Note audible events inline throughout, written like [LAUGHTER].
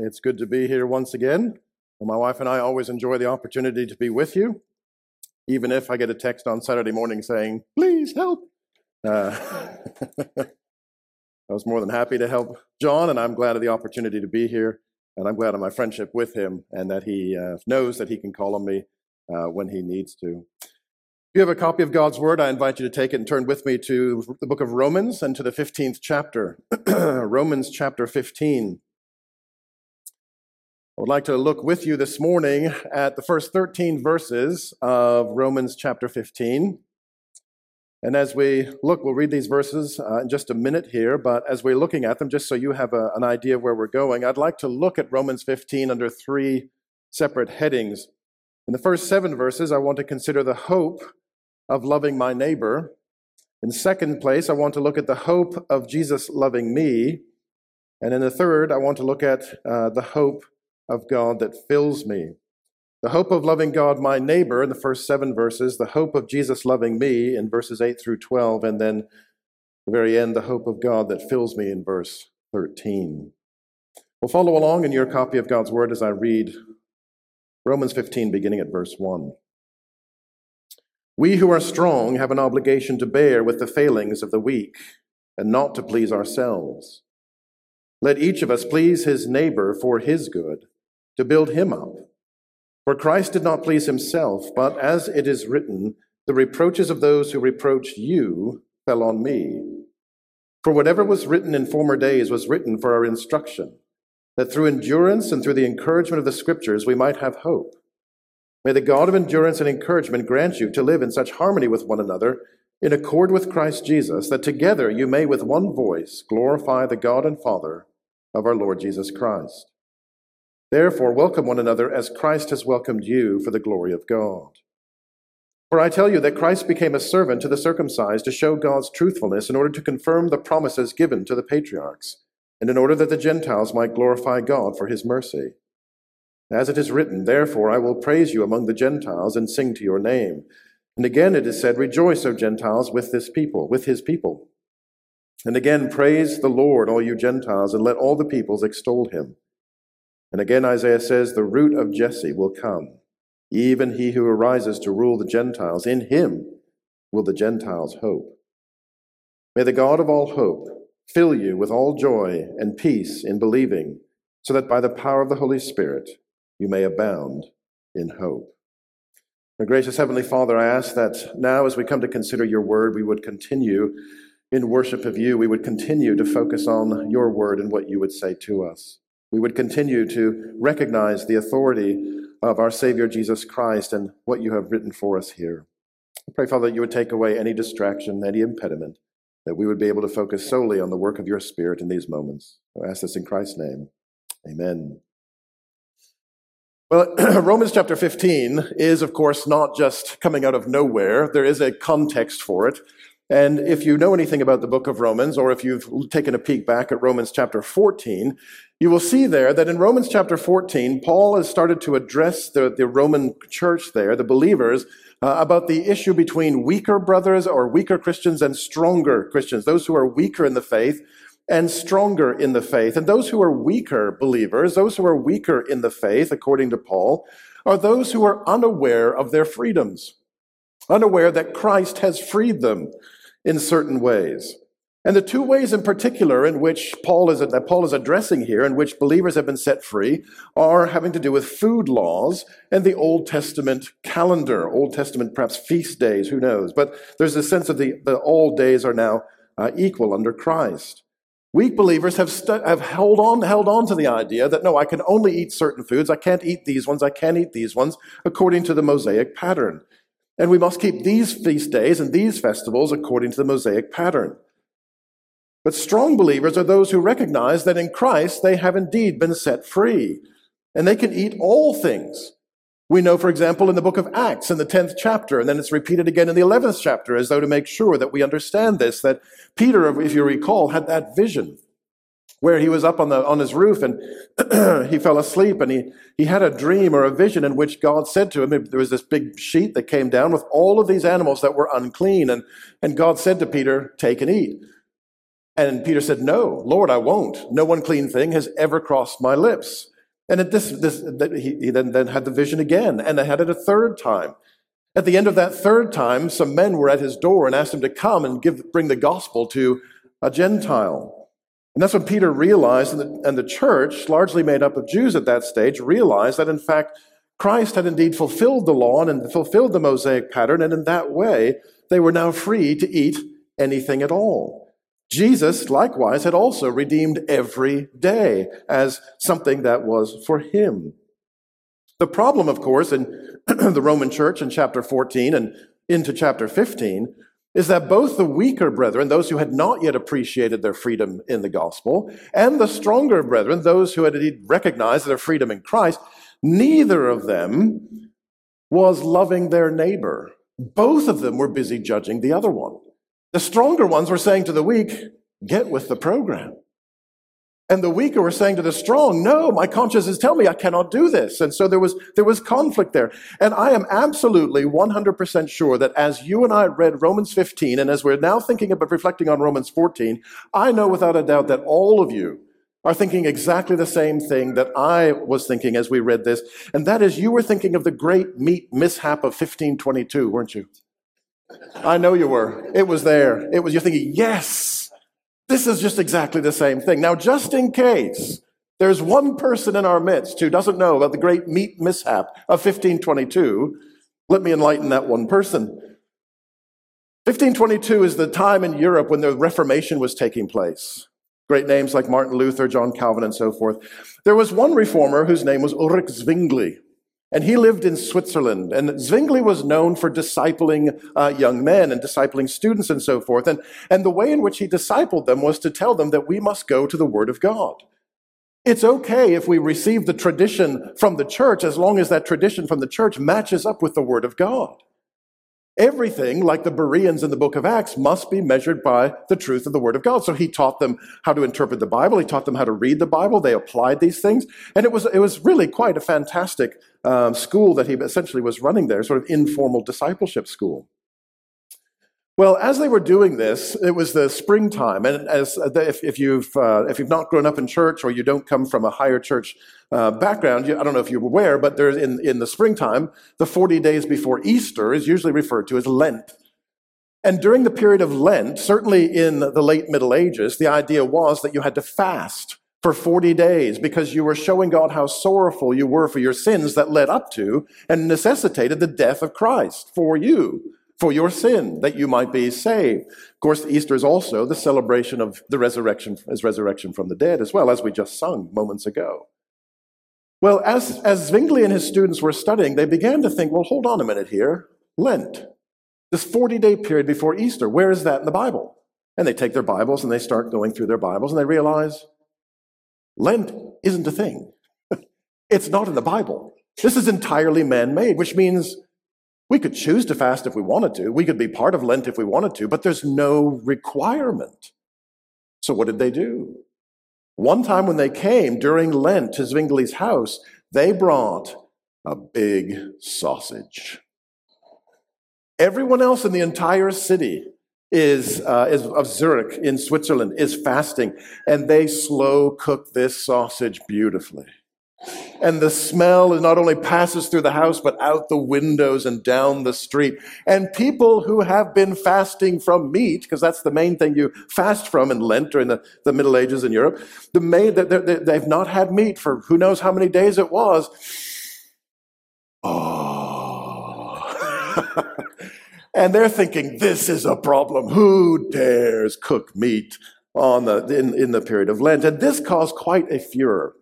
It's good to be here once again. My wife and I always enjoy the opportunity to be with you, even if I get a text on Saturday morning saying, please help. Uh, [LAUGHS] I was more than happy to help John, and I'm glad of the opportunity to be here. And I'm glad of my friendship with him and that he uh, knows that he can call on me uh, when he needs to. If you have a copy of God's Word, I invite you to take it and turn with me to the book of Romans and to the 15th chapter. [CLEARS THROAT] Romans chapter 15. I would like to look with you this morning at the first 13 verses of Romans chapter 15. And as we look, we'll read these verses uh, in just a minute here, but as we're looking at them, just so you have a, an idea of where we're going, I'd like to look at Romans 15 under three separate headings. In the first seven verses, I want to consider the hope of loving my neighbor. In second place, I want to look at the hope of Jesus loving me. And in the third, I want to look at uh, the hope of God that fills me. The hope of loving God, my neighbor, in the first seven verses, the hope of Jesus loving me in verses 8 through 12, and then the very end, the hope of God that fills me in verse 13. We'll follow along in your copy of God's Word as I read Romans 15, beginning at verse 1. We who are strong have an obligation to bear with the failings of the weak and not to please ourselves. Let each of us please his neighbor for his good to build him up. For Christ did not please himself, but as it is written, the reproaches of those who reproached you fell on me. For whatever was written in former days was written for our instruction, that through endurance and through the encouragement of the Scriptures we might have hope. May the God of endurance and encouragement grant you to live in such harmony with one another, in accord with Christ Jesus, that together you may with one voice glorify the God and Father of our Lord Jesus Christ. Therefore, welcome one another as Christ has welcomed you for the glory of God. For I tell you that Christ became a servant to the circumcised to show God's truthfulness in order to confirm the promises given to the patriarchs, and in order that the Gentiles might glorify God for his mercy. As it is written, Therefore I will praise you among the Gentiles and sing to your name. And again it is said, Rejoice, O Gentiles, with this people, with his people. And again, praise the Lord, all you Gentiles, and let all the peoples extol him. And again, Isaiah says, The root of Jesse will come, even he who arises to rule the Gentiles. In him will the Gentiles hope. May the God of all hope fill you with all joy and peace in believing, so that by the power of the Holy Spirit you may abound in hope. Gracious Heavenly Father, I ask that now as we come to consider your word, we would continue in worship of you. We would continue to focus on your word and what you would say to us. We would continue to recognize the authority of our Savior Jesus Christ and what you have written for us here. I pray, Father, that you would take away any distraction, any impediment, that we would be able to focus solely on the work of your Spirit in these moments. I ask this in Christ's name. Amen. Well, [CLEARS THROAT] Romans chapter 15 is, of course, not just coming out of nowhere. There is a context for it. And if you know anything about the book of Romans, or if you've taken a peek back at Romans chapter 14, you will see there that in Romans chapter 14, Paul has started to address the, the Roman church there, the believers, uh, about the issue between weaker brothers or weaker Christians and stronger Christians, those who are weaker in the faith and stronger in the faith. And those who are weaker believers, those who are weaker in the faith, according to Paul, are those who are unaware of their freedoms, unaware that Christ has freed them in certain ways. And the two ways in particular in which Paul is, that Paul is addressing here, in which believers have been set free, are having to do with food laws and the Old Testament calendar, Old Testament perhaps feast days, who knows. But there's a sense of the, the all days are now uh, equal under Christ. Weak believers have, stu- have held, on, held on to the idea that no, I can only eat certain foods. I can't eat these ones. I can't eat these ones according to the Mosaic pattern. And we must keep these feast days and these festivals according to the Mosaic pattern. But strong believers are those who recognize that in Christ they have indeed been set free, and they can eat all things. We know, for example, in the book of Acts, in the 10th chapter, and then it's repeated again in the 11th chapter, as though to make sure that we understand this, that Peter, if you recall, had that vision where he was up on, the, on his roof and [CLEARS THROAT] he fell asleep and he, he had a dream or a vision in which God said to him, there was this big sheet that came down with all of these animals that were unclean. And, and God said to Peter, take and eat. And Peter said, No, Lord, I won't. No unclean thing has ever crossed my lips. And at this, this he, he then, then had the vision again, and I had it a third time. At the end of that third time, some men were at his door and asked him to come and give, bring the gospel to a Gentile. And that's when Peter realized, and the, and the church, largely made up of Jews at that stage, realized that in fact Christ had indeed fulfilled the law and fulfilled the Mosaic pattern, and in that way they were now free to eat anything at all. Jesus, likewise, had also redeemed every day as something that was for him. The problem, of course, in [CLEARS THROAT] the Roman church in chapter 14 and into chapter 15 is that both the weaker brethren, those who had not yet appreciated their freedom in the gospel, and the stronger brethren, those who had indeed recognized their freedom in Christ, neither of them was loving their neighbor. Both of them were busy judging the other one. The stronger ones were saying to the weak, get with the program. And the weaker were saying to the strong, no, my conscience is telling me I cannot do this. And so there was, there was conflict there. And I am absolutely 100% sure that as you and I read Romans 15, and as we're now thinking about reflecting on Romans 14, I know without a doubt that all of you are thinking exactly the same thing that I was thinking as we read this. And that is you were thinking of the great meat mishap of 1522, weren't you? I know you were. It was there. It was, you're thinking, yes, this is just exactly the same thing. Now, just in case there's one person in our midst who doesn't know about the great meat mishap of 1522, let me enlighten that one person. 1522 is the time in Europe when the Reformation was taking place. Great names like Martin Luther, John Calvin, and so forth. There was one reformer whose name was Ulrich Zwingli. And he lived in Switzerland. And Zwingli was known for discipling uh, young men and discipling students and so forth. And, and the way in which he discipled them was to tell them that we must go to the Word of God. It's okay if we receive the tradition from the church as long as that tradition from the church matches up with the Word of God. Everything, like the Bereans in the book of Acts, must be measured by the truth of the Word of God. So he taught them how to interpret the Bible. He taught them how to read the Bible. They applied these things. And it was, it was really quite a fantastic um, school that he essentially was running there, sort of informal discipleship school. Well, as they were doing this, it was the springtime, and as if, if you've uh, if you've not grown up in church or you don't come from a higher church uh, background, you, I don't know if you're aware, but there's in in the springtime, the 40 days before Easter is usually referred to as Lent. And during the period of Lent, certainly in the late Middle Ages, the idea was that you had to fast for 40 days because you were showing God how sorrowful you were for your sins that led up to and necessitated the death of Christ for you for your sin, that you might be saved. Of course, Easter is also the celebration of the resurrection, as resurrection from the dead, as well as we just sung moments ago. Well, as, as Zwingli and his students were studying, they began to think, well, hold on a minute here. Lent, this 40 day period before Easter, where is that in the Bible? And they take their Bibles and they start going through their Bibles and they realize Lent isn't a thing. [LAUGHS] it's not in the Bible. This is entirely man made, which means we could choose to fast if we wanted to. We could be part of Lent if we wanted to, but there's no requirement. So what did they do? One time when they came during Lent to Zwingli's house, they brought a big sausage. Everyone else in the entire city is, uh, is of Zurich in Switzerland is fasting, and they slow cook this sausage beautifully. And the smell not only passes through the house, but out the windows and down the street. And people who have been fasting from meat, because that's the main thing you fast from in Lent during the, the Middle Ages in Europe, the main, they've not had meat for who knows how many days it was. Oh. [LAUGHS] and they're thinking, this is a problem. Who dares cook meat on the, in, in the period of Lent? And this caused quite a furor.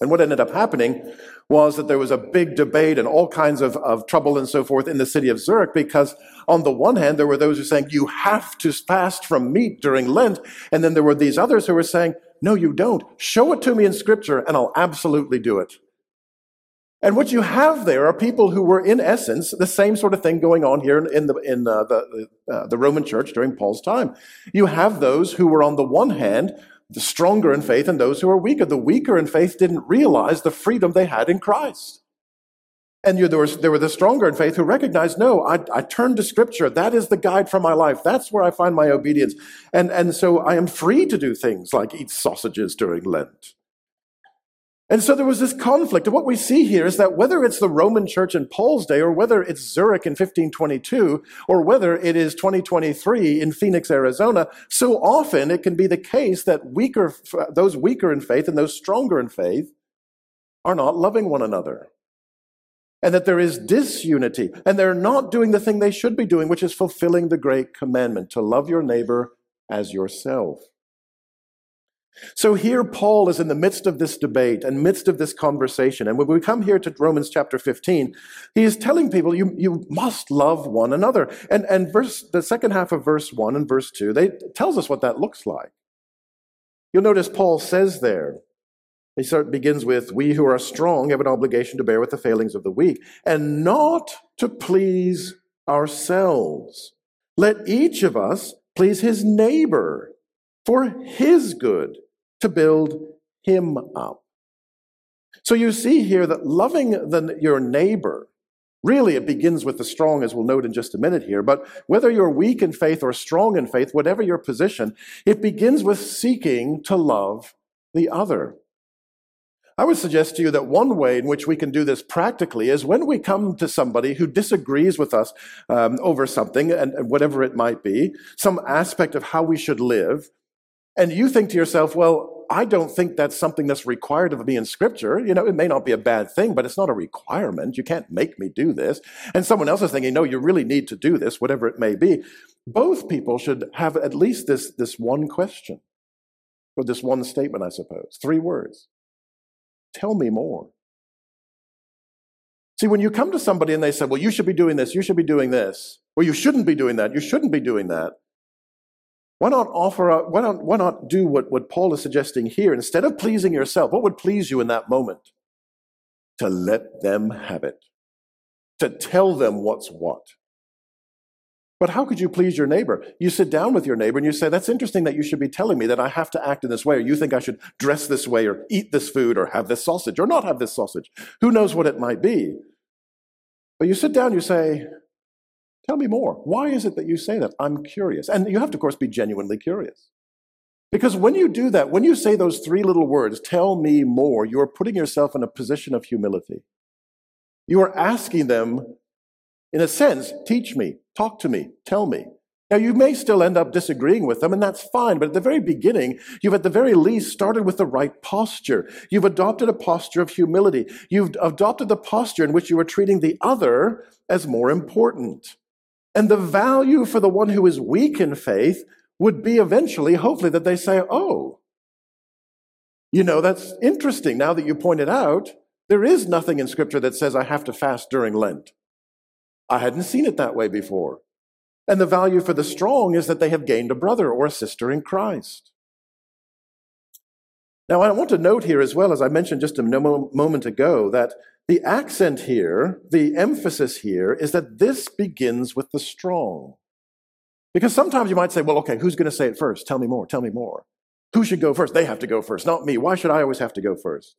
And what ended up happening was that there was a big debate and all kinds of, of trouble and so forth in the city of Zurich because, on the one hand, there were those who were saying, you have to fast from meat during Lent. And then there were these others who were saying, no, you don't. Show it to me in scripture and I'll absolutely do it. And what you have there are people who were, in essence, the same sort of thing going on here in the, in uh, the, uh, the Roman church during Paul's time. You have those who were, on the one hand, the stronger in faith and those who are weaker. The weaker in faith didn't realize the freedom they had in Christ. And you, there, was, there were the stronger in faith who recognized, no, I, I turn to Scripture. That is the guide for my life. That's where I find my obedience. And, and so I am free to do things like eat sausages during Lent. And so there was this conflict. And what we see here is that whether it's the Roman church in Paul's day, or whether it's Zurich in 1522, or whether it is 2023 in Phoenix, Arizona, so often it can be the case that weaker, those weaker in faith and those stronger in faith are not loving one another and that there is disunity, and they're not doing the thing they should be doing, which is fulfilling the great commandment to love your neighbor as yourself. So here Paul is in the midst of this debate and midst of this conversation. And when we come here to Romans chapter 15, he is telling people you, you must love one another. And, and verse, the second half of verse 1 and verse 2, they tells us what that looks like. You'll notice Paul says there, he start, begins with, We who are strong have an obligation to bear with the failings of the weak, and not to please ourselves. Let each of us please his neighbor for his good, to build him up. So you see here that loving the, your neighbor, really it begins with the strong, as we'll note in just a minute here. But whether you're weak in faith or strong in faith, whatever your position, it begins with seeking to love the other. I would suggest to you that one way in which we can do this practically is when we come to somebody who disagrees with us um, over something, and, and whatever it might be, some aspect of how we should live, and you think to yourself, well, I don't think that's something that's required of me in Scripture. You know, it may not be a bad thing, but it's not a requirement. You can't make me do this. And someone else is thinking, no, you really need to do this, whatever it may be. Both people should have at least this, this one question, or this one statement, I suppose. Three words. Tell me more. See, when you come to somebody and they say, well, you should be doing this, you should be doing this, or you shouldn't be doing that, you shouldn't be doing that, why not offer, a, why, not, why not do what, what Paul is suggesting here? Instead of pleasing yourself, what would please you in that moment? To let them have it, to tell them what's what. But how could you please your neighbor? You sit down with your neighbor and you say, That's interesting that you should be telling me that I have to act in this way, or you think I should dress this way, or eat this food, or have this sausage, or not have this sausage. Who knows what it might be? But you sit down, you say, Tell me more. Why is it that you say that? I'm curious. And you have to, of course, be genuinely curious. Because when you do that, when you say those three little words, tell me more, you are putting yourself in a position of humility. You are asking them in a sense, teach me, talk to me, tell me. Now, you may still end up disagreeing with them, and that's fine, but at the very beginning, you've at the very least started with the right posture. You've adopted a posture of humility. You've adopted the posture in which you are treating the other as more important. And the value for the one who is weak in faith would be eventually, hopefully, that they say, Oh, you know, that's interesting. Now that you pointed out, there is nothing in Scripture that says I have to fast during Lent. I hadn't seen it that way before. And the value for the strong is that they have gained a brother or a sister in Christ. Now, I want to note here as well, as I mentioned just a moment ago, that the accent here, the emphasis here, is that this begins with the strong. Because sometimes you might say, well, okay, who's going to say it first? Tell me more, tell me more. Who should go first? They have to go first, not me. Why should I always have to go first?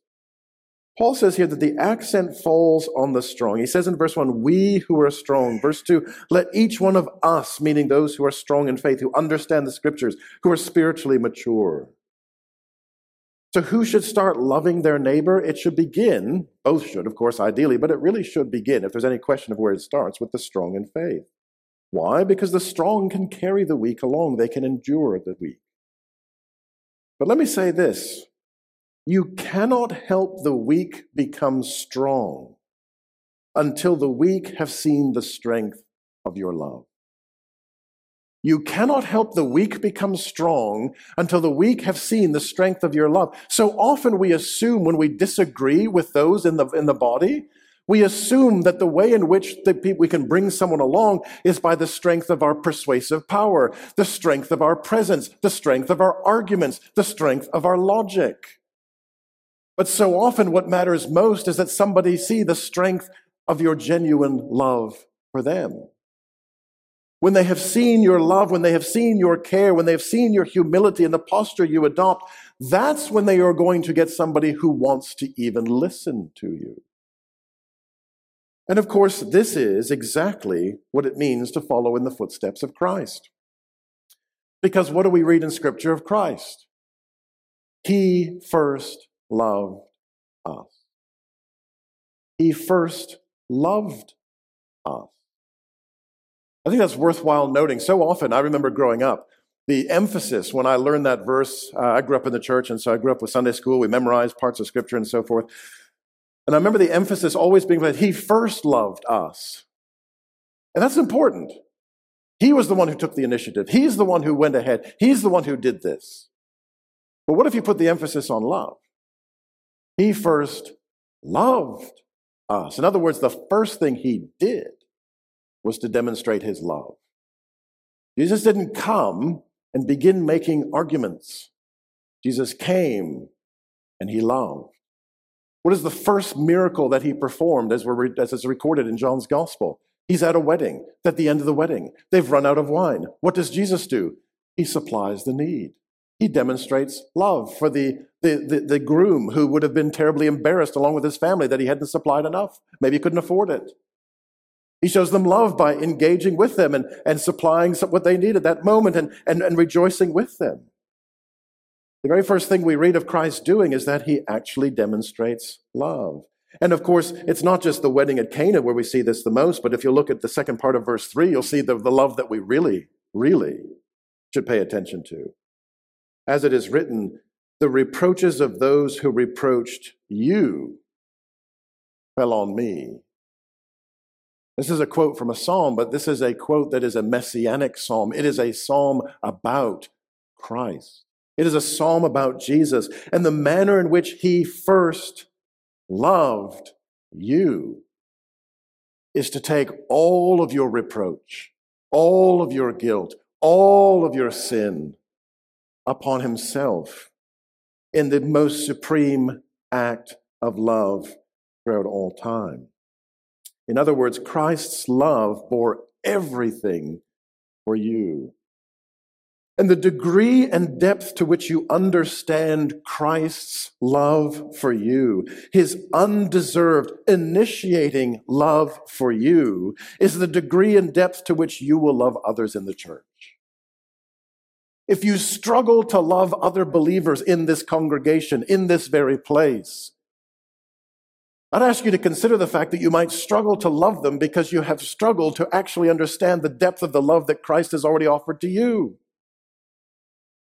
Paul says here that the accent falls on the strong. He says in verse 1, we who are strong. Verse 2, let each one of us, meaning those who are strong in faith, who understand the scriptures, who are spiritually mature. So, who should start loving their neighbor? It should begin, both should, of course, ideally, but it really should begin, if there's any question of where it starts, with the strong in faith. Why? Because the strong can carry the weak along, they can endure the weak. But let me say this you cannot help the weak become strong until the weak have seen the strength of your love. You cannot help the weak become strong until the weak have seen the strength of your love. So often we assume when we disagree with those in the, in the body, we assume that the way in which we can bring someone along is by the strength of our persuasive power, the strength of our presence, the strength of our arguments, the strength of our logic. But so often, what matters most is that somebody see the strength of your genuine love for them. When they have seen your love, when they have seen your care, when they have seen your humility and the posture you adopt, that's when they are going to get somebody who wants to even listen to you. And of course, this is exactly what it means to follow in the footsteps of Christ. Because what do we read in Scripture of Christ? He first loved us. He first loved us. I think that's worthwhile noting. So often, I remember growing up, the emphasis when I learned that verse, uh, I grew up in the church, and so I grew up with Sunday school. We memorized parts of Scripture and so forth. And I remember the emphasis always being that He first loved us. And that's important. He was the one who took the initiative. He's the one who went ahead. He's the one who did this. But what if you put the emphasis on love? He first loved us. In other words, the first thing he did was to demonstrate his love. Jesus didn't come and begin making arguments. Jesus came and he loved. What is the first miracle that he performed as, we're, as is recorded in John's gospel? He's at a wedding. At the end of the wedding, they've run out of wine. What does Jesus do? He supplies the need. He demonstrates love for the, the, the, the, groom who would have been terribly embarrassed along with his family that he hadn't supplied enough. Maybe he couldn't afford it. He shows them love by engaging with them and, and supplying what they need at that moment and, and, and rejoicing with them. The very first thing we read of Christ doing is that he actually demonstrates love. And of course, it's not just the wedding at Cana where we see this the most, but if you look at the second part of verse 3, you'll see the, the love that we really, really should pay attention to. As it is written, the reproaches of those who reproached you fell on me. This is a quote from a psalm, but this is a quote that is a messianic psalm. It is a psalm about Christ. It is a psalm about Jesus and the manner in which he first loved you is to take all of your reproach, all of your guilt, all of your sin upon himself in the most supreme act of love throughout all time. In other words, Christ's love bore everything for you. And the degree and depth to which you understand Christ's love for you, his undeserved initiating love for you, is the degree and depth to which you will love others in the church. If you struggle to love other believers in this congregation, in this very place, I'd ask you to consider the fact that you might struggle to love them because you have struggled to actually understand the depth of the love that Christ has already offered to you.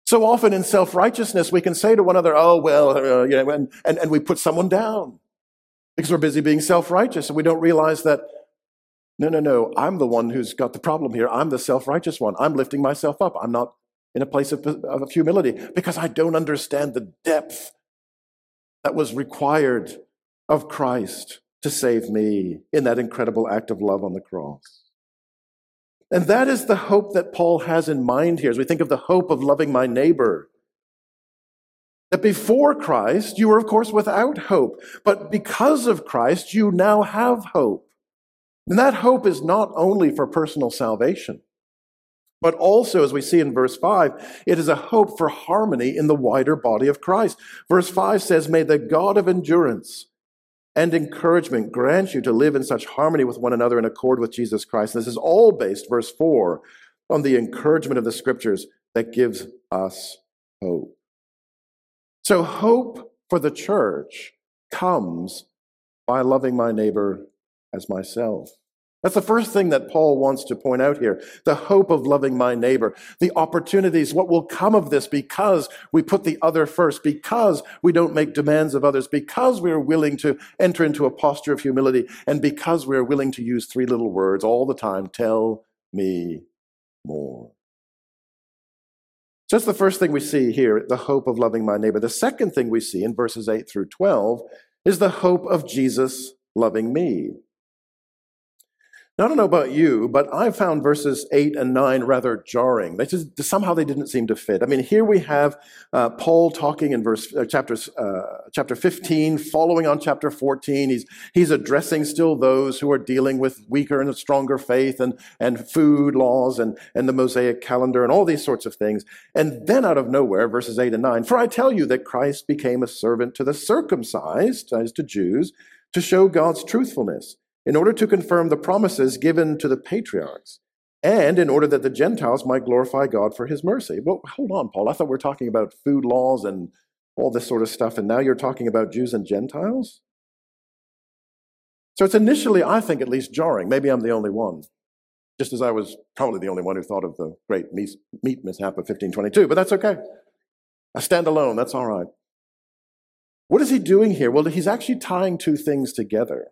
So often in self righteousness, we can say to one another, oh, well, uh, you know, and, and, and we put someone down because we're busy being self righteous and we don't realize that, no, no, no, I'm the one who's got the problem here. I'm the self righteous one. I'm lifting myself up. I'm not in a place of, of humility because I don't understand the depth that was required of Christ to save me in that incredible act of love on the cross. And that is the hope that Paul has in mind here as we think of the hope of loving my neighbor. That before Christ, you were, of course, without hope. But because of Christ, you now have hope. And that hope is not only for personal salvation, but also, as we see in verse 5, it is a hope for harmony in the wider body of Christ. Verse 5 says, May the God of endurance and encouragement grant you to live in such harmony with one another in accord with Jesus Christ. this is all based, verse 4, on the encouragement of the scriptures that gives us hope. So, hope for the church comes by loving my neighbor as myself. That's the first thing that Paul wants to point out here the hope of loving my neighbor, the opportunities, what will come of this because we put the other first, because we don't make demands of others, because we are willing to enter into a posture of humility, and because we are willing to use three little words all the time tell me more. So that's the first thing we see here the hope of loving my neighbor. The second thing we see in verses 8 through 12 is the hope of Jesus loving me. Now, I don't know about you, but I found verses 8 and 9 rather jarring. They just, somehow they didn't seem to fit. I mean, here we have uh, Paul talking in verse uh, chapter, uh, chapter 15, following on chapter 14. He's, he's addressing still those who are dealing with weaker and stronger faith and, and food laws and, and the Mosaic calendar and all these sorts of things. And then out of nowhere, verses 8 and 9, for I tell you that Christ became a servant to the circumcised, as to Jews, to show God's truthfulness in order to confirm the promises given to the patriarchs, and in order that the Gentiles might glorify God for his mercy. Well, hold on, Paul. I thought we were talking about food laws and all this sort of stuff, and now you're talking about Jews and Gentiles? So it's initially, I think, at least jarring. Maybe I'm the only one, just as I was probably the only one who thought of the great meat mishap of 1522, but that's okay. I stand alone, that's all right. What is he doing here? Well, he's actually tying two things together.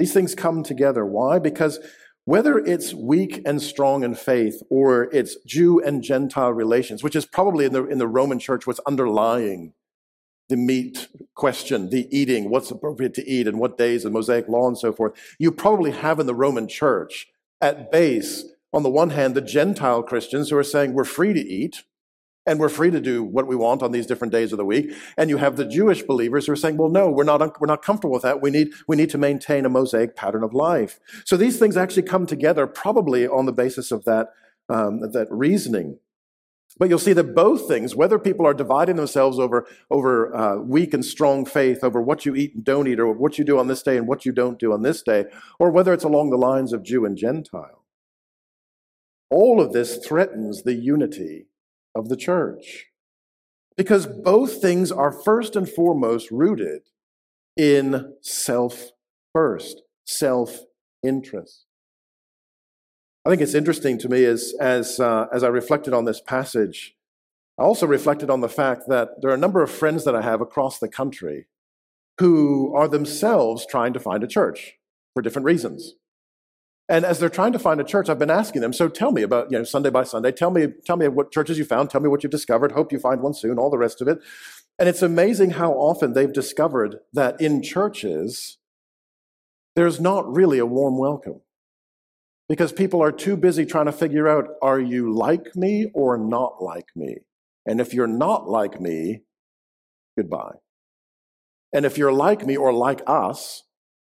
These things come together. Why? Because whether it's weak and strong in faith or it's Jew and Gentile relations, which is probably in the, in the Roman church what's underlying the meat question, the eating, what's appropriate to eat and what days and Mosaic law and so forth, you probably have in the Roman church at base, on the one hand, the Gentile Christians who are saying we're free to eat, and we're free to do what we want on these different days of the week. And you have the Jewish believers who are saying, well, no, we're not, we're not comfortable with that. We need, we need to maintain a Mosaic pattern of life. So these things actually come together probably on the basis of that, um, that reasoning. But you'll see that both things, whether people are dividing themselves over, over uh, weak and strong faith, over what you eat and don't eat, or what you do on this day and what you don't do on this day, or whether it's along the lines of Jew and Gentile, all of this threatens the unity of the church. Because both things are first and foremost rooted in self first, self interest. I think it's interesting to me as, as, uh, as I reflected on this passage, I also reflected on the fact that there are a number of friends that I have across the country who are themselves trying to find a church for different reasons. And as they're trying to find a church, I've been asking them, so tell me about, you know, Sunday by Sunday, tell me, tell me what churches you found, tell me what you've discovered, hope you find one soon, all the rest of it. And it's amazing how often they've discovered that in churches, there's not really a warm welcome. Because people are too busy trying to figure out, are you like me or not like me? And if you're not like me, goodbye. And if you're like me or like us,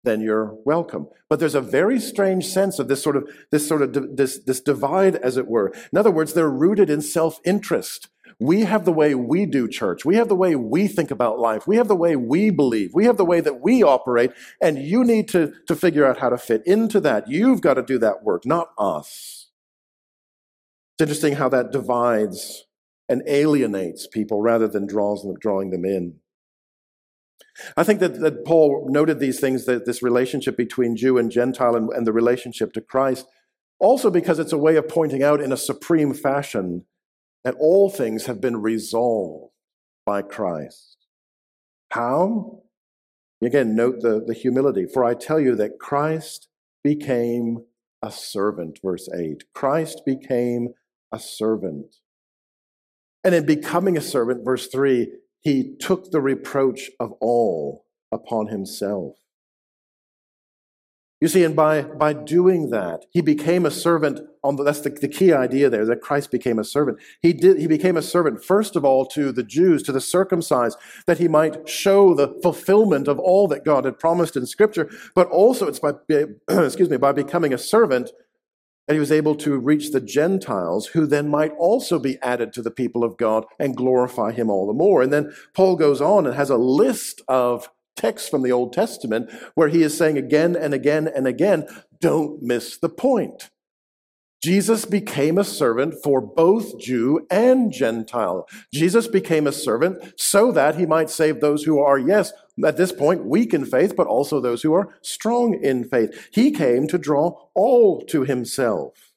then you're welcome. But there's a very strange sense of this sort of this sort of this this divide, as it were. In other words, they're rooted in self-interest. We have the way we do church. We have the way we think about life. We have the way we believe. We have the way that we operate. And you need to, to figure out how to fit into that. You've got to do that work, not us. It's interesting how that divides and alienates people rather than draws them, drawing them in. I think that, that Paul noted these things, that this relationship between Jew and Gentile and, and the relationship to Christ, also because it's a way of pointing out in a supreme fashion that all things have been resolved by Christ. How? Again, note the, the humility. For I tell you that Christ became a servant, verse 8. Christ became a servant. And in becoming a servant, verse 3, he took the reproach of all upon himself. You see, and by, by doing that, he became a servant. On the, that's the, the key idea there, that Christ became a servant. He, did, he became a servant, first of all, to the Jews, to the circumcised, that he might show the fulfillment of all that God had promised in Scripture, but also it's by, [CLEARS THROAT] excuse me, by becoming a servant that he was able to reach the Gentiles, who then might also be added to the people of God and glorify him all the more. And then Paul goes on and has a list of texts from the Old Testament where he is saying again and again and again, don't miss the point. Jesus became a servant for both Jew and Gentile. Jesus became a servant so that he might save those who are, yes, at this point, weak in faith, but also those who are strong in faith. He came to draw all to himself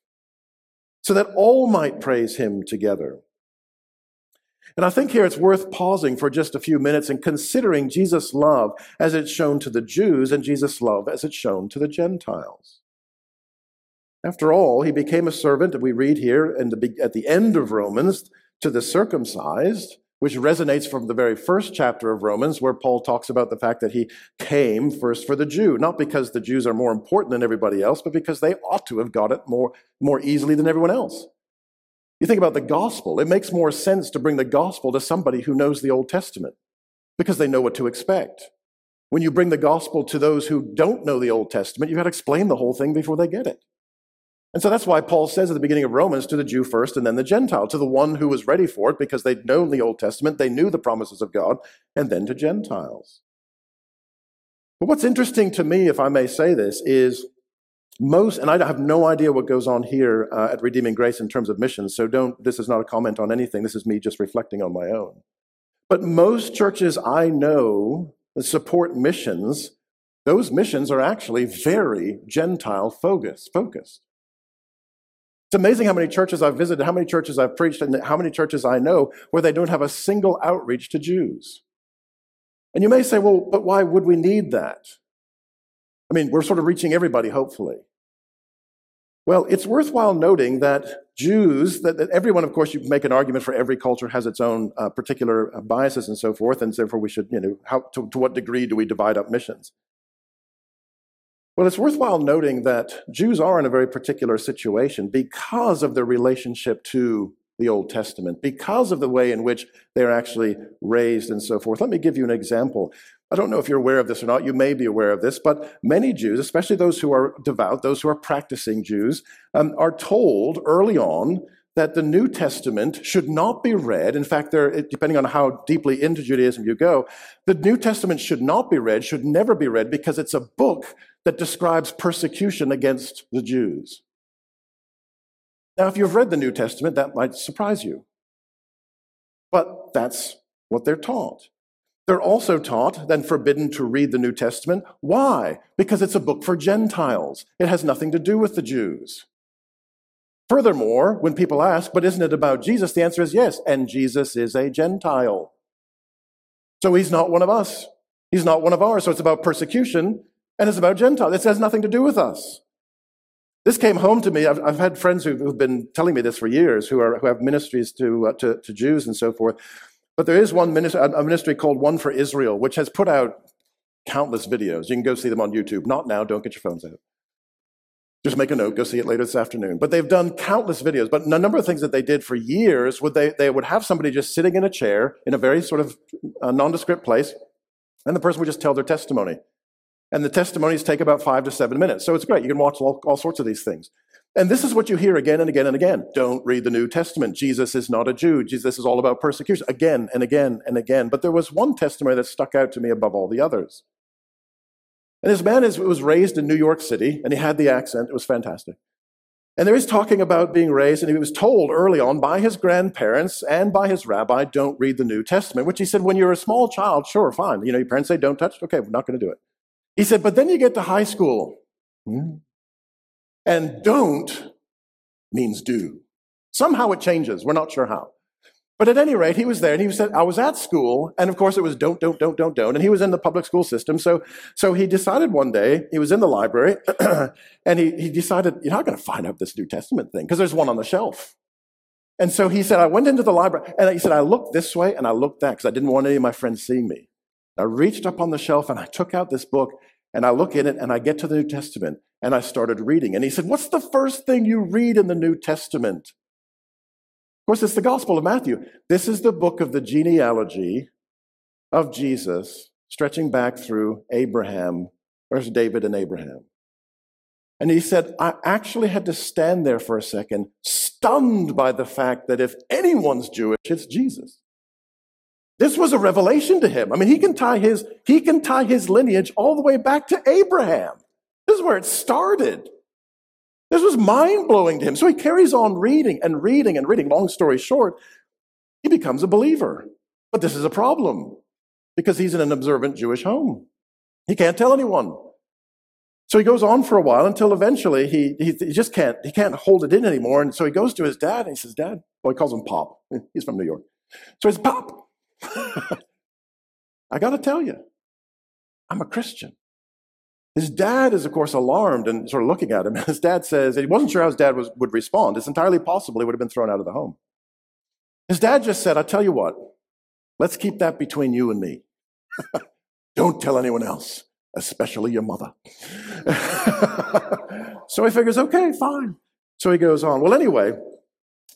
so that all might praise him together. And I think here it's worth pausing for just a few minutes and considering Jesus' love as it's shown to the Jews and Jesus' love as it's shown to the Gentiles. After all, he became a servant, and we read here the, at the end of Romans, to the circumcised, which resonates from the very first chapter of Romans, where Paul talks about the fact that he came first for the Jew, not because the Jews are more important than everybody else, but because they ought to have got it more, more easily than everyone else. You think about the gospel, it makes more sense to bring the gospel to somebody who knows the Old Testament because they know what to expect. When you bring the gospel to those who don't know the Old Testament, you've got to explain the whole thing before they get it. And so that's why Paul says at the beginning of Romans to the Jew first and then the Gentile, to the one who was ready for it because they'd known the Old Testament, they knew the promises of God, and then to Gentiles. But what's interesting to me, if I may say this, is most, and I have no idea what goes on here uh, at Redeeming Grace in terms of missions, so don't, this is not a comment on anything. This is me just reflecting on my own. But most churches I know that support missions, those missions are actually very Gentile focused. focused. It's amazing how many churches I've visited, how many churches I've preached, and how many churches I know where they don't have a single outreach to Jews. And you may say, well, but why would we need that? I mean, we're sort of reaching everybody, hopefully. Well, it's worthwhile noting that Jews, that, that, everyone, of course, you make an argument for every culture has its own uh, particular uh, biases and so forth, and therefore we should, you know, how, to, to what degree do we divide up missions? Well, it's worthwhile noting that Jews are in a very particular situation because of their relationship to the Old Testament, because of the way in which they're actually raised and so forth. Let me give you an example. I don't know if you're aware of this or not. You may be aware of this, but many Jews, especially those who are devout, those who are practicing Jews, um, are told early on that the New Testament should not be read. In fact, depending on how deeply into Judaism you go, the New Testament should not be read, should never be read, because it's a book that describes persecution against the Jews. Now, if you've read the New Testament, that might surprise you. But that's what they're taught. They're also taught, then forbidden to read the New Testament. Why? Because it's a book for Gentiles. It has nothing to do with the Jews. Furthermore, when people ask, but isn't it about Jesus? The answer is yes, and Jesus is a Gentile. So he's not one of us. He's not one of ours. So it's about persecution and it's about Gentiles. This has nothing to do with us. This came home to me. I've, I've had friends who've, who've, been telling me this for years who, are, who have ministries to, uh, to, to Jews and so forth. But there is one ministry, a ministry called One for Israel, which has put out countless videos. You can go see them on YouTube. Not now, don't get your phones out. Just make a note, go see it later this afternoon. But they've done countless videos. But a number of things that they did for years would they, they would have somebody just sitting in a chair in a very sort of uh, nondescript place, and the person would just tell their testimony. And the testimonies take about five to seven minutes. So it's great. You can watch all, all sorts of these things. And this is what you hear again and again and again. Don't read the New Testament. Jesus is not a Jew. Jesus is all about persecution. Again and again and again. But there was one testimony that stuck out to me above all the others. And this man is, was raised in New York City, and he had the accent. It was fantastic. And there he's talking about being raised, and he was told early on by his grandparents and by his rabbi, don't read the New Testament, which he said, when you're a small child, sure, fine. You know, your parents say, don't touch it. Okay, we're not going to do it. He said, but then you get to high school. Hmm? And don't means do. Somehow it changes. We're not sure how. But at any rate, he was there and he said, I was at school. And of course, it was don't, don't, don't, don't, don't. And he was in the public school system. So, so he decided one day, he was in the library [CLEARS THROAT] and he, he decided, you're not going to find out this New Testament thing because there's one on the shelf. And so he said, I went into the library and he said, I looked this way and I looked that because I didn't want any of my friends seeing me. I reached up on the shelf and I took out this book and I look in it and I get to the New Testament and I started reading. And he said, What's the first thing you read in the New Testament? Of course, it's the Gospel of Matthew. This is the book of the genealogy of Jesus, stretching back through Abraham, there's David and Abraham. And he said, I actually had to stand there for a second, stunned by the fact that if anyone's Jewish, it's Jesus. This was a revelation to him. I mean, he can tie his, he can tie his lineage all the way back to Abraham. This is where it started. This was mind blowing to him. So he carries on reading and reading and reading. Long story short, he becomes a believer. But this is a problem because he's in an observant Jewish home. He can't tell anyone. So he goes on for a while until eventually he, he, he, just can't, he can't hold it in anymore. And so he goes to his dad and he says, Dad, well, he calls him Pop. [LAUGHS] He's from New York. So he's Pop, [LAUGHS] I got to tell you, I'm a Christian. His dad is, of course, alarmed and sort of looking at him. [LAUGHS] His dad says, he wasn't sure how his dad was, would respond. It's entirely possible he would have been thrown out of the home. His dad just said, I'll tell you what, let's keep that between you and me. [LAUGHS] Don't tell anyone else, especially your mother. so he figures, okay, fine. So he goes on. Well, anyway,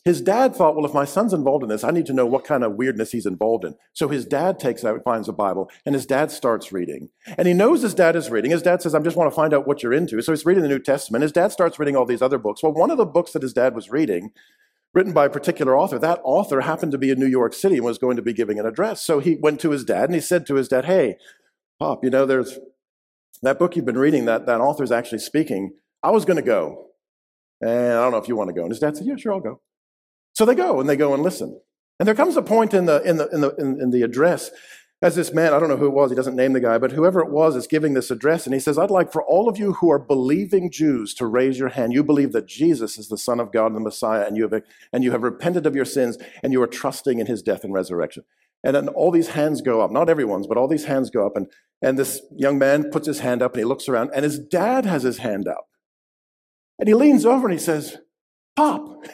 his dad thought, well, if my son's involved in this, I need to know what kind of weirdness he's involved in. So his dad takes out, finds a Bible, and his dad starts reading. And he knows his dad is reading. His dad says, I just want to find out what you're into. So he's reading the New Testament. His dad starts reading all these other books. Well, one of the books that his dad was reading, written by a particular author, that author happened to be in New York City and was going to be giving an address. So he went to his dad and he said to his dad, Hey, Pop, you know, there's That book you've been reading, that, that author's actually speaking. I was going to go. And I don't know if you want to go. And his dad said, Yeah, sure, I'll go. So they go and they go and listen. And there comes a point in the, in the, in the, in, in the address as this man, I don't know who it was, he doesn't name the guy, but whoever it was is giving this address, and he says, I'd like for all of you who are believing Jews to raise your hand. You believe that Jesus is the Son of God and the Messiah, and you have, and you have repented of your sins, and you are trusting in his death and resurrection. And then all these hands go up, not everyone's, but all these hands go up, and, and this young man puts his hand up and he looks around, and his dad has his hand up. And he leans over and he says, Pop,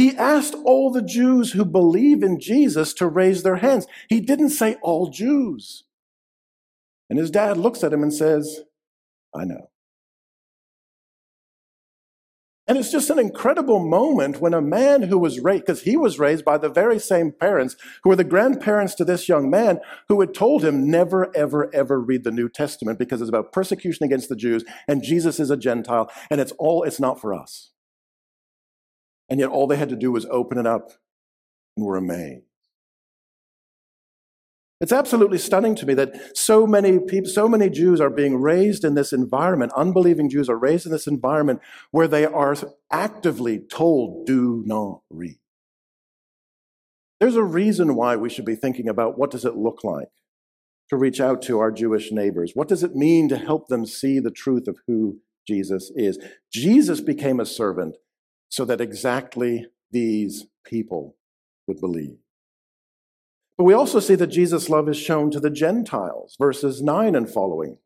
He asked all the Jews who believe in Jesus to raise their hands. He didn't say all Jews. And his dad looks at him and says, I know. And it's just an incredible moment when a man who was raised, because he was raised by the very same parents who were the grandparents to this young man who had told him never, ever, ever read the New Testament because it's about persecution against the Jews and Jesus is a Gentile and it's all, it's not for us. And yet all they had to do was open it up and were amazed. It's absolutely stunning to me that so many people, so many Jews are being raised in this environment, unbelieving Jews are raised in this environment where they are actively told, do not read. There's a reason why we should be thinking about what does it look like to reach out to our Jewish neighbors? What does it mean to help them see the truth of who Jesus is? Jesus became a servant so that exactly these people would believe. But we also see that Jesus' love is shown to the Gentiles, verses 9 and following.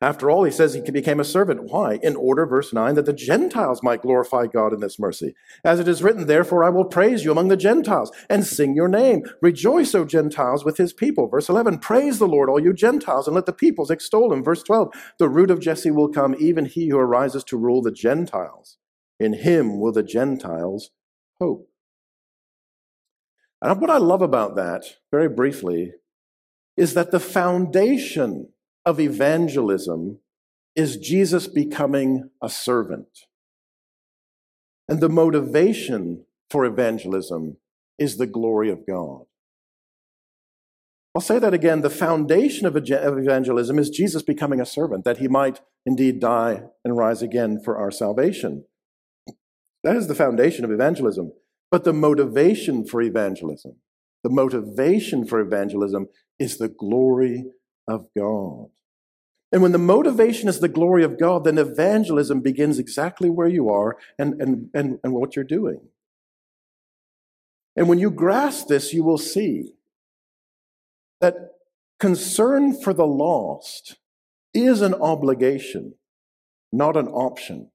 After all, he says he became a servant. Why? In order, verse 9, that the Gentiles might glorify God in this mercy. As it is written, Therefore I will praise you among the Gentiles and sing your name. Rejoice, O Gentiles, with his people. Verse 11, Praise the Lord, all you Gentiles, and let the peoples extol him. Verse 12, The root of Jesse will come, even he who arises to rule the Gentiles. In him will the Gentiles hope. And what I love about that, very briefly, is that the foundation of evangelism is Jesus becoming a servant. And the motivation for evangelism is the glory of God. I'll say that again. The foundation of evangelism is Jesus becoming a servant, that he might indeed die and rise again for our salvation. That is the foundation of evangelism. But the motivation for evangelism, the motivation for evangelism is the glory of God. And when the motivation is the glory of God, then evangelism begins exactly where you are and, and, and, and what you're doing. And when you grasp this, you will see that concern for the lost is an obligation, not an option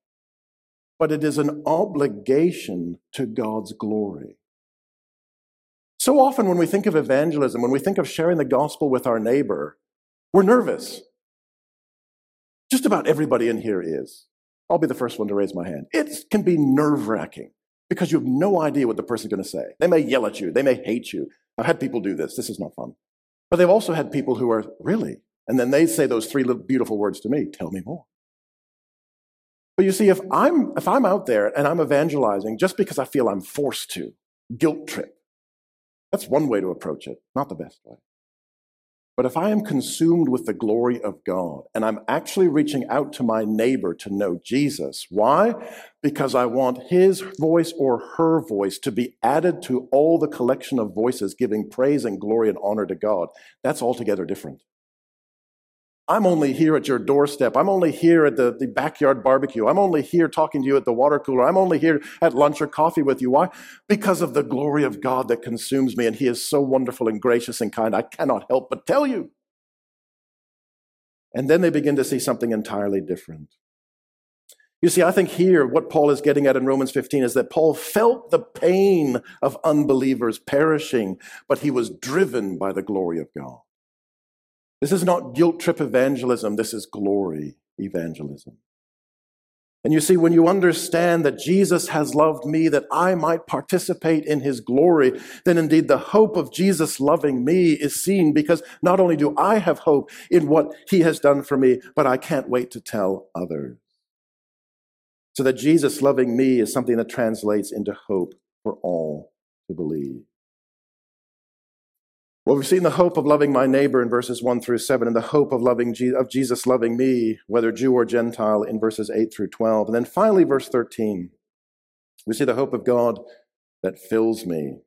but it is an obligation to God's glory. So often, when we think of evangelism, when we think of sharing the gospel with our neighbor, we're nervous. Just about everybody in here is. I'll be the first one to raise my hand. It can be nerve wracking because you have no idea what the person's going to say. They may yell at you, they may hate you. I've had people do this. This is not fun. But they've also had people who are, really? And then they say those three beautiful words to me tell me more. But you see, if I'm, if I'm out there and I'm evangelizing just because I feel I'm forced to, guilt trip, that's one way to approach it, not the best way. But if I am consumed with the glory of God and I'm actually reaching out to my neighbor to know Jesus, why? Because I want his voice or her voice to be added to all the collection of voices giving praise and glory and honor to God. That's altogether different. I'm only here at your doorstep. I'm only here at the, the backyard barbecue. I'm only here talking to you at the water cooler. I'm only here at lunch or coffee with you. Why? Because of the glory of God that consumes me. And He is so wonderful and gracious and kind. I cannot help but tell you. And then they begin to see something entirely different. You see, I think here what Paul is getting at in Romans 15 is that Paul felt the pain of unbelievers perishing, but he was driven by the glory of God. This is not guilt trip evangelism, this is glory evangelism. And you see, when you understand that Jesus has loved me that I might participate in his glory, then indeed the hope of Jesus loving me is seen because not only do I have hope in what he has done for me, but I can't wait to tell others. So that Jesus loving me is something that translates into hope for all to believe. Well, we've seen the hope of loving my neighbor in verses 1 through 7, and the hope of, loving Je- of Jesus loving me, whether Jew or Gentile, in verses 8 through 12. And then finally, verse 13, we see the hope of God that fills me.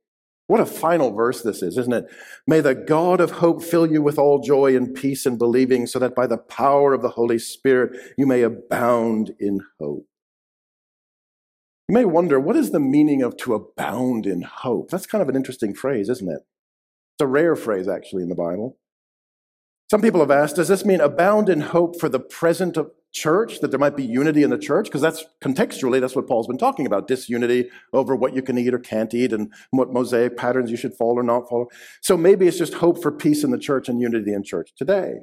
What a final verse this is, isn't it? May the God of hope fill you with all joy and peace in believing, so that by the power of the Holy Spirit you may abound in hope. You may wonder, what is the meaning of to abound in hope? That's kind of an interesting phrase, isn't it? It's a rare phrase, actually, in the Bible. Some people have asked, does this mean abound in hope for the present of church, that there might be unity in the church? Because that's contextually, that's what Paul's been talking about disunity over what you can eat or can't eat and what mosaic patterns you should follow or not follow. So maybe it's just hope for peace in the church and unity in church today.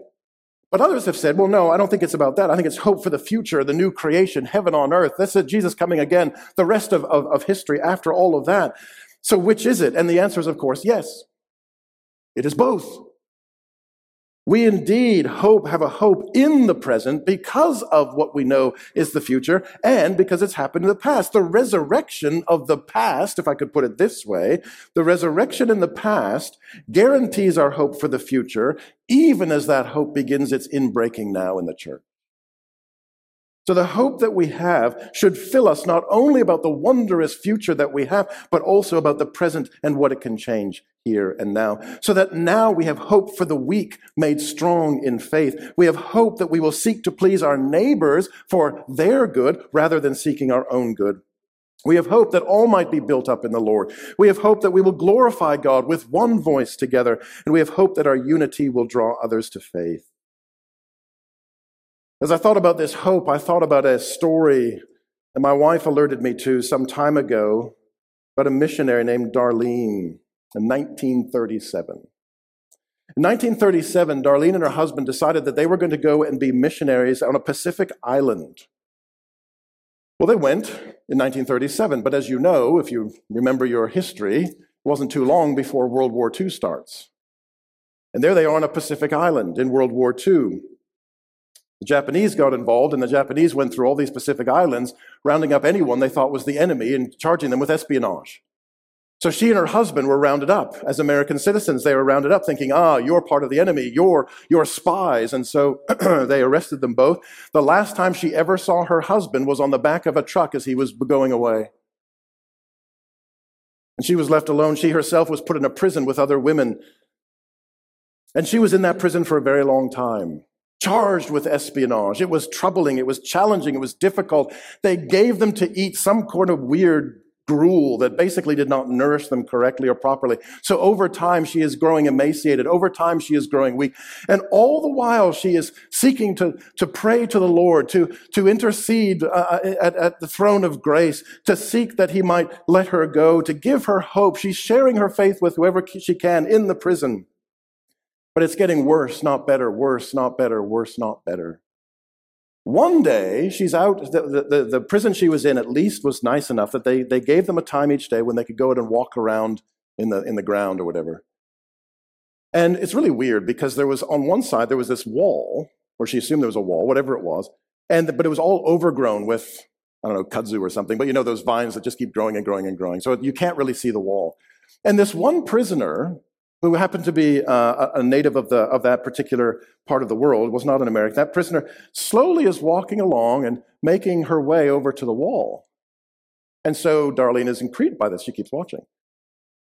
But others have said, well, no, I don't think it's about that. I think it's hope for the future, the new creation, heaven on earth. That's Jesus coming again, the rest of, of, of history after all of that. So which is it? And the answer is, of course, yes. It is both. We indeed hope, have a hope in the present because of what we know is the future and because it's happened in the past. The resurrection of the past, if I could put it this way, the resurrection in the past guarantees our hope for the future, even as that hope begins its inbreaking now in the church. So the hope that we have should fill us not only about the wondrous future that we have, but also about the present and what it can change here and now. So that now we have hope for the weak made strong in faith. We have hope that we will seek to please our neighbors for their good rather than seeking our own good. We have hope that all might be built up in the Lord. We have hope that we will glorify God with one voice together. And we have hope that our unity will draw others to faith. As I thought about this hope, I thought about a story that my wife alerted me to some time ago about a missionary named Darlene in 1937. In 1937, Darlene and her husband decided that they were going to go and be missionaries on a Pacific island. Well, they went in 1937, but as you know, if you remember your history, it wasn't too long before World War II starts. And there they are on a Pacific island in World War II. The Japanese got involved, and the Japanese went through all these Pacific islands, rounding up anyone they thought was the enemy and charging them with espionage. So she and her husband were rounded up as American citizens. They were rounded up thinking, ah, you're part of the enemy. You're, you're spies. And so [CLEARS THROAT] they arrested them both. The last time she ever saw her husband was on the back of a truck as he was going away. And she was left alone. She herself was put in a prison with other women. And she was in that prison for a very long time charged with espionage. It was troubling, it was challenging, it was difficult. They gave them to eat some kind of weird gruel that basically did not nourish them correctly or properly. So over time, she is growing emaciated. Over time, she is growing weak. And all the while, she is seeking to, to pray to the Lord, to, to intercede uh, uh at, at the throne of grace, to seek that he might let her go, to give her hope. She's sharing her faith with whoever she can in the prison. But it's getting worse, not better, worse, not better, worse, not better. One day, she's out, the, the, the, prison she was in at least was nice enough that they, they gave them a time each day when they could go out and walk around in the, in the ground or whatever. And it's really weird because there was, on one side, there was this wall, or she assumed there was a wall, whatever it was, and, but it was all overgrown with, I don't know, kudzu or something, but you know those vines that just keep growing and growing and growing. So you can't really see the wall. And this one prisoner who happened to be uh, a native of, the, of that particular part of the world, was not an American. That prisoner slowly is walking along and making her way over to the wall. And so Darlene is intrigued by this. She keeps watching.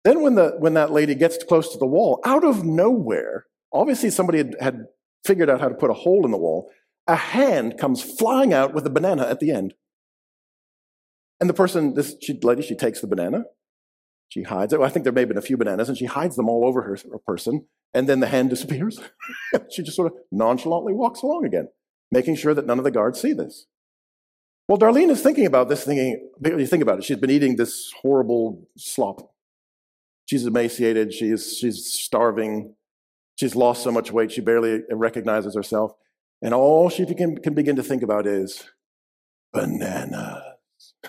Then, when, the, when that lady gets close to the wall, out of nowhere, obviously somebody had, had figured out how to put a hole in the wall, a hand comes flying out with a banana at the end. And the person, this she, lady, she takes the banana, she hides it. I think there may have been a few bananas, and she hides them all over her, her person, and then the hand [LAUGHS] disappears. she just sort of nonchalantly walks along again, making sure that none of the guards see this. Well, Darlene is thinking about this, thinking, you think about it, she's been eating this horrible slop. She's emaciated, she's, she's starving, she's lost so much weight, she barely recognizes herself. And all she can, can begin to think about is bananas.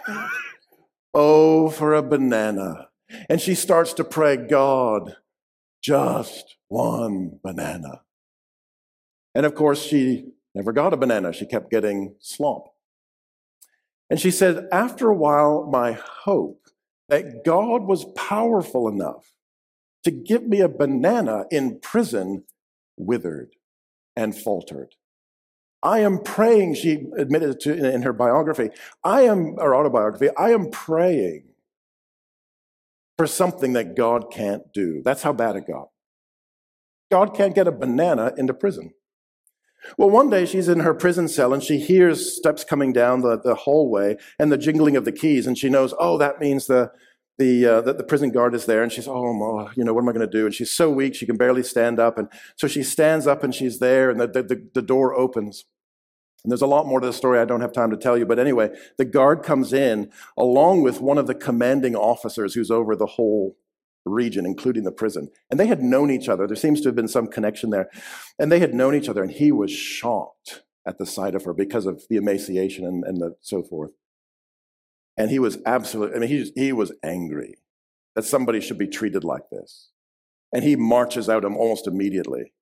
[LAUGHS] oh, for a banana. And she starts to pray, God, just one banana. And of course, she never got a banana. She kept getting slop. And she said, after a while, my hope that God was powerful enough to give me a banana in prison withered and faltered. I am praying, she admitted to in her biography, I am, or autobiography, I am praying for something that God can't do. That's how bad it got. God can't get a banana into prison. Well, one day she's in her prison cell and she hears steps coming down the, the hallway and the jingling of the keys, and she knows, oh, that means the, the, uh, the, the, prison guard is there, and she's, oh, you know, what am I going to do? And she's so weak, she can barely stand up. And so she stands up and she's there, and the, the, the door opens. And there's a lot more to the story I don't have time to tell you. But anyway, the guard comes in along with one of the commanding officers who's over the whole region, including the prison. And they had known each other. There seems to have been some connection there. And they had known each other, and he was shocked at the sight of her because of the emaciation and, and the, so forth. And he was absolutely, I mean, he, he was angry that somebody should be treated like this. And he marches out almost immediately.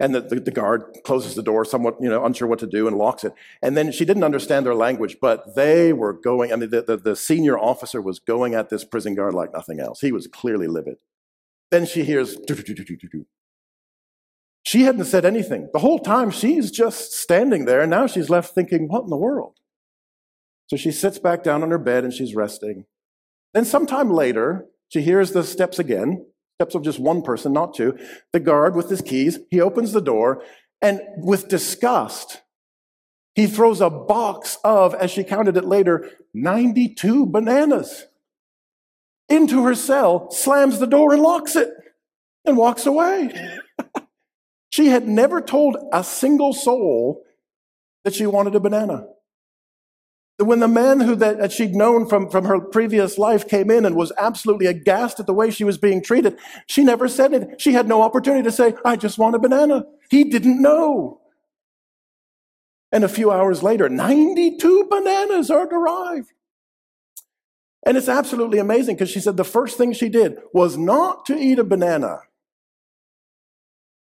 And the, the, the, guard closes the door, somewhat, you know, unsure what to do, and locks it. And then she didn't understand their language, but they were going, I mean, the, the, the senior officer was going at this prison guard like nothing else. He was clearly livid. Then she hears, she hadn't said anything. The whole time she's just standing there, and now she's left thinking, what in the world? So she sits back down on her bed and she's resting. Then, sometime later, she hears the steps again, steps of just one person, not two. The guard with his keys, he opens the door, and with disgust, he throws a box of, as she counted it later, 92 bananas into her cell, slams the door and locks it, and walks away. [LAUGHS] she had never told a single soul that she wanted a banana. When the man who that, that she'd known from, from her previous life came in and was absolutely aghast at the way she was being treated, she never said it. She had no opportunity to say, I just want a banana. He didn't know. And a few hours later, 92 bananas are arrived. And it's absolutely amazing because she said the first thing she did was not to eat a banana,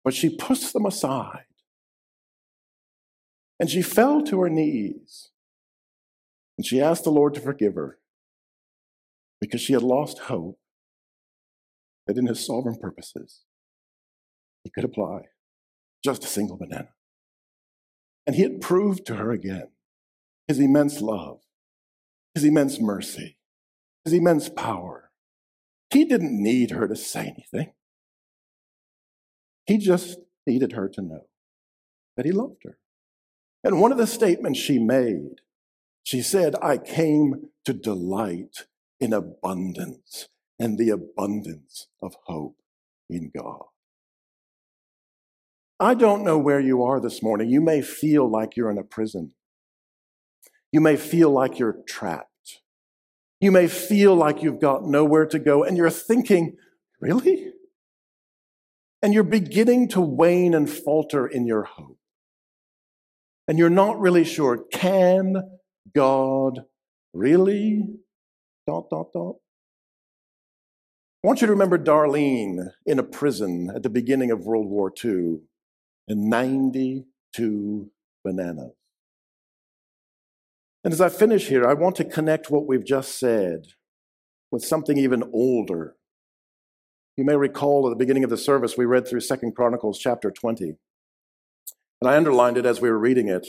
but she pushed them aside. And she fell to her knees and she asked the Lord to forgive her because she had lost hope that in his sovereign purposes, he could apply just a single banana. And he had proved to her again his immense love, his immense mercy, his immense power. He didn't need her to say anything. He just needed her to know that he loved her. And one of the statements she made she said, I came to delight in abundance and the abundance of hope in God. I don't know where you are this morning. You may feel like you're in a prison. You may feel like you're trapped. You may feel like you've got nowhere to go, and you're thinking, really? And you're beginning to wane and falter in your hope. And you're not really sure can God really? Dot, dot, dot. I want you to remember Darlene in a prison at the beginning of World War II and 92 bananas. And as I finish here, I want to connect what we've just said with something even older. You may recall at the beginning of the service, we read through Second Chronicles chapter 20. And I underlined it as we were reading it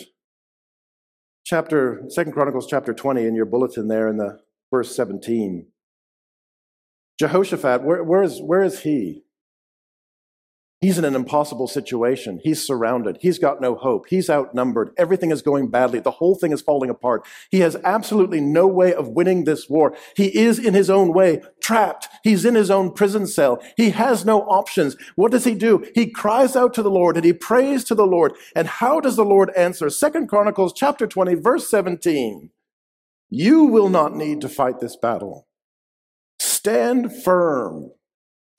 chapter, Second Chronicles chapter 20 in your bulletin there in the verse 17. Jehoshaphat, where, where, is, where is he? He's in an impossible situation. He's surrounded. He's got no hope. He's outnumbered. Everything is going badly. The whole thing is falling apart. He has absolutely no way of winning this war. He is in his own way trapped. He's in his own prison cell. He has no options. What does he do? He cries out to the Lord and he prays to the Lord. And how does the Lord answer? Second Chronicles chapter 20 verse 17. You will not need to fight this battle. Stand firm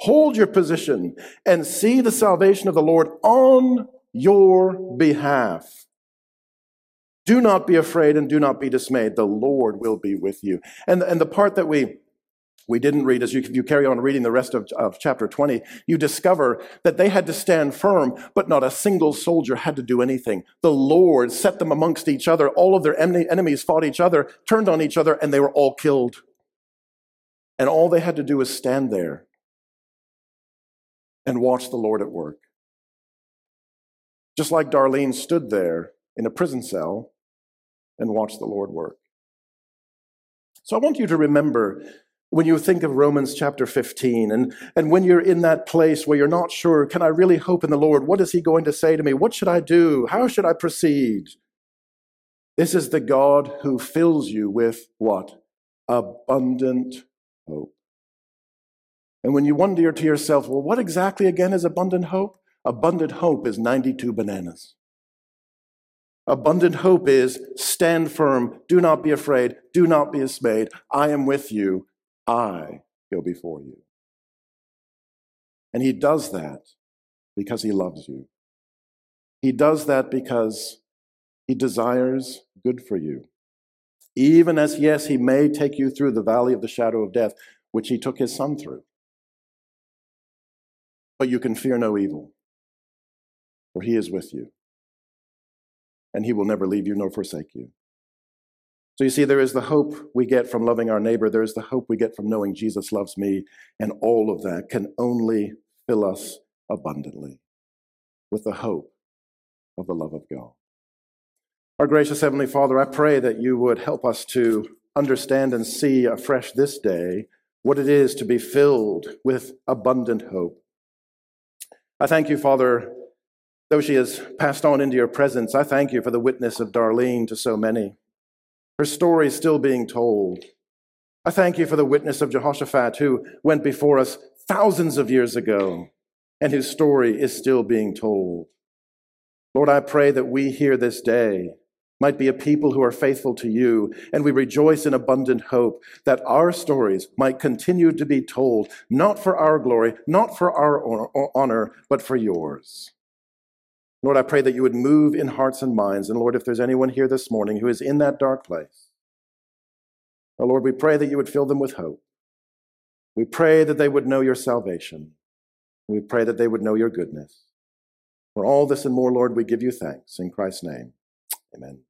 Hold your position and see the salvation of the Lord on your behalf. Do not be afraid and do not be dismayed. The Lord will be with you. And, and the part that we we didn't read, as you, you carry on reading the rest of, of chapter 20, you discover that they had to stand firm, but not a single soldier had to do anything. The Lord set them amongst each other. All of their enemies fought each other, turned on each other, and they were all killed. And all they had to do was stand there and watch the Lord at work. Just like Darlene stood there in a prison cell and watched the Lord work. So I want you to remember when you think of Romans chapter 15, and, and when you're in that place where you're not sure, can I really hope in the Lord? What is He going to say to me? What should I do? How should I proceed? This is the God who fills you with what? Abundant hope. And when you wonder to yourself, well, what exactly again is abundant hope? Abundant hope is 92 bananas. Abundant hope is stand firm, do not be afraid, do not be dismayed. I am with you, I go before you. And he does that because he loves you. He does that because he desires good for you. Even as, yes, he may take you through the valley of the shadow of death, which he took his son through. But you can fear no evil, for he is with you, and he will never leave you nor forsake you. So you see, there is the hope we get from loving our neighbor. There is the hope we get from knowing Jesus loves me. And all of that can only fill us abundantly with the hope of the love of God. Our gracious Heavenly Father, I pray that you would help us to understand and see afresh this day what it is to be filled with abundant hope. I thank you, Father, though she has passed on into your presence, I thank you for the witness of Darlene to so many. Her story is still being told. I thank you for the witness of Jehoshaphat who went before us thousands of years ago and whose story is still being told. Lord, I pray that we here this day might be a people who are faithful to you, and we rejoice in abundant hope that our stories might continue to be told, not for our glory, not for our honor, but for yours. Lord, I pray that you would move in hearts and minds. And Lord, if there's anyone here this morning who is in that dark place, oh Lord, we pray that you would fill them with hope. We pray that they would know your salvation. We pray that they would know your goodness. For all this and more, Lord, we give you thanks. In Christ's name, amen.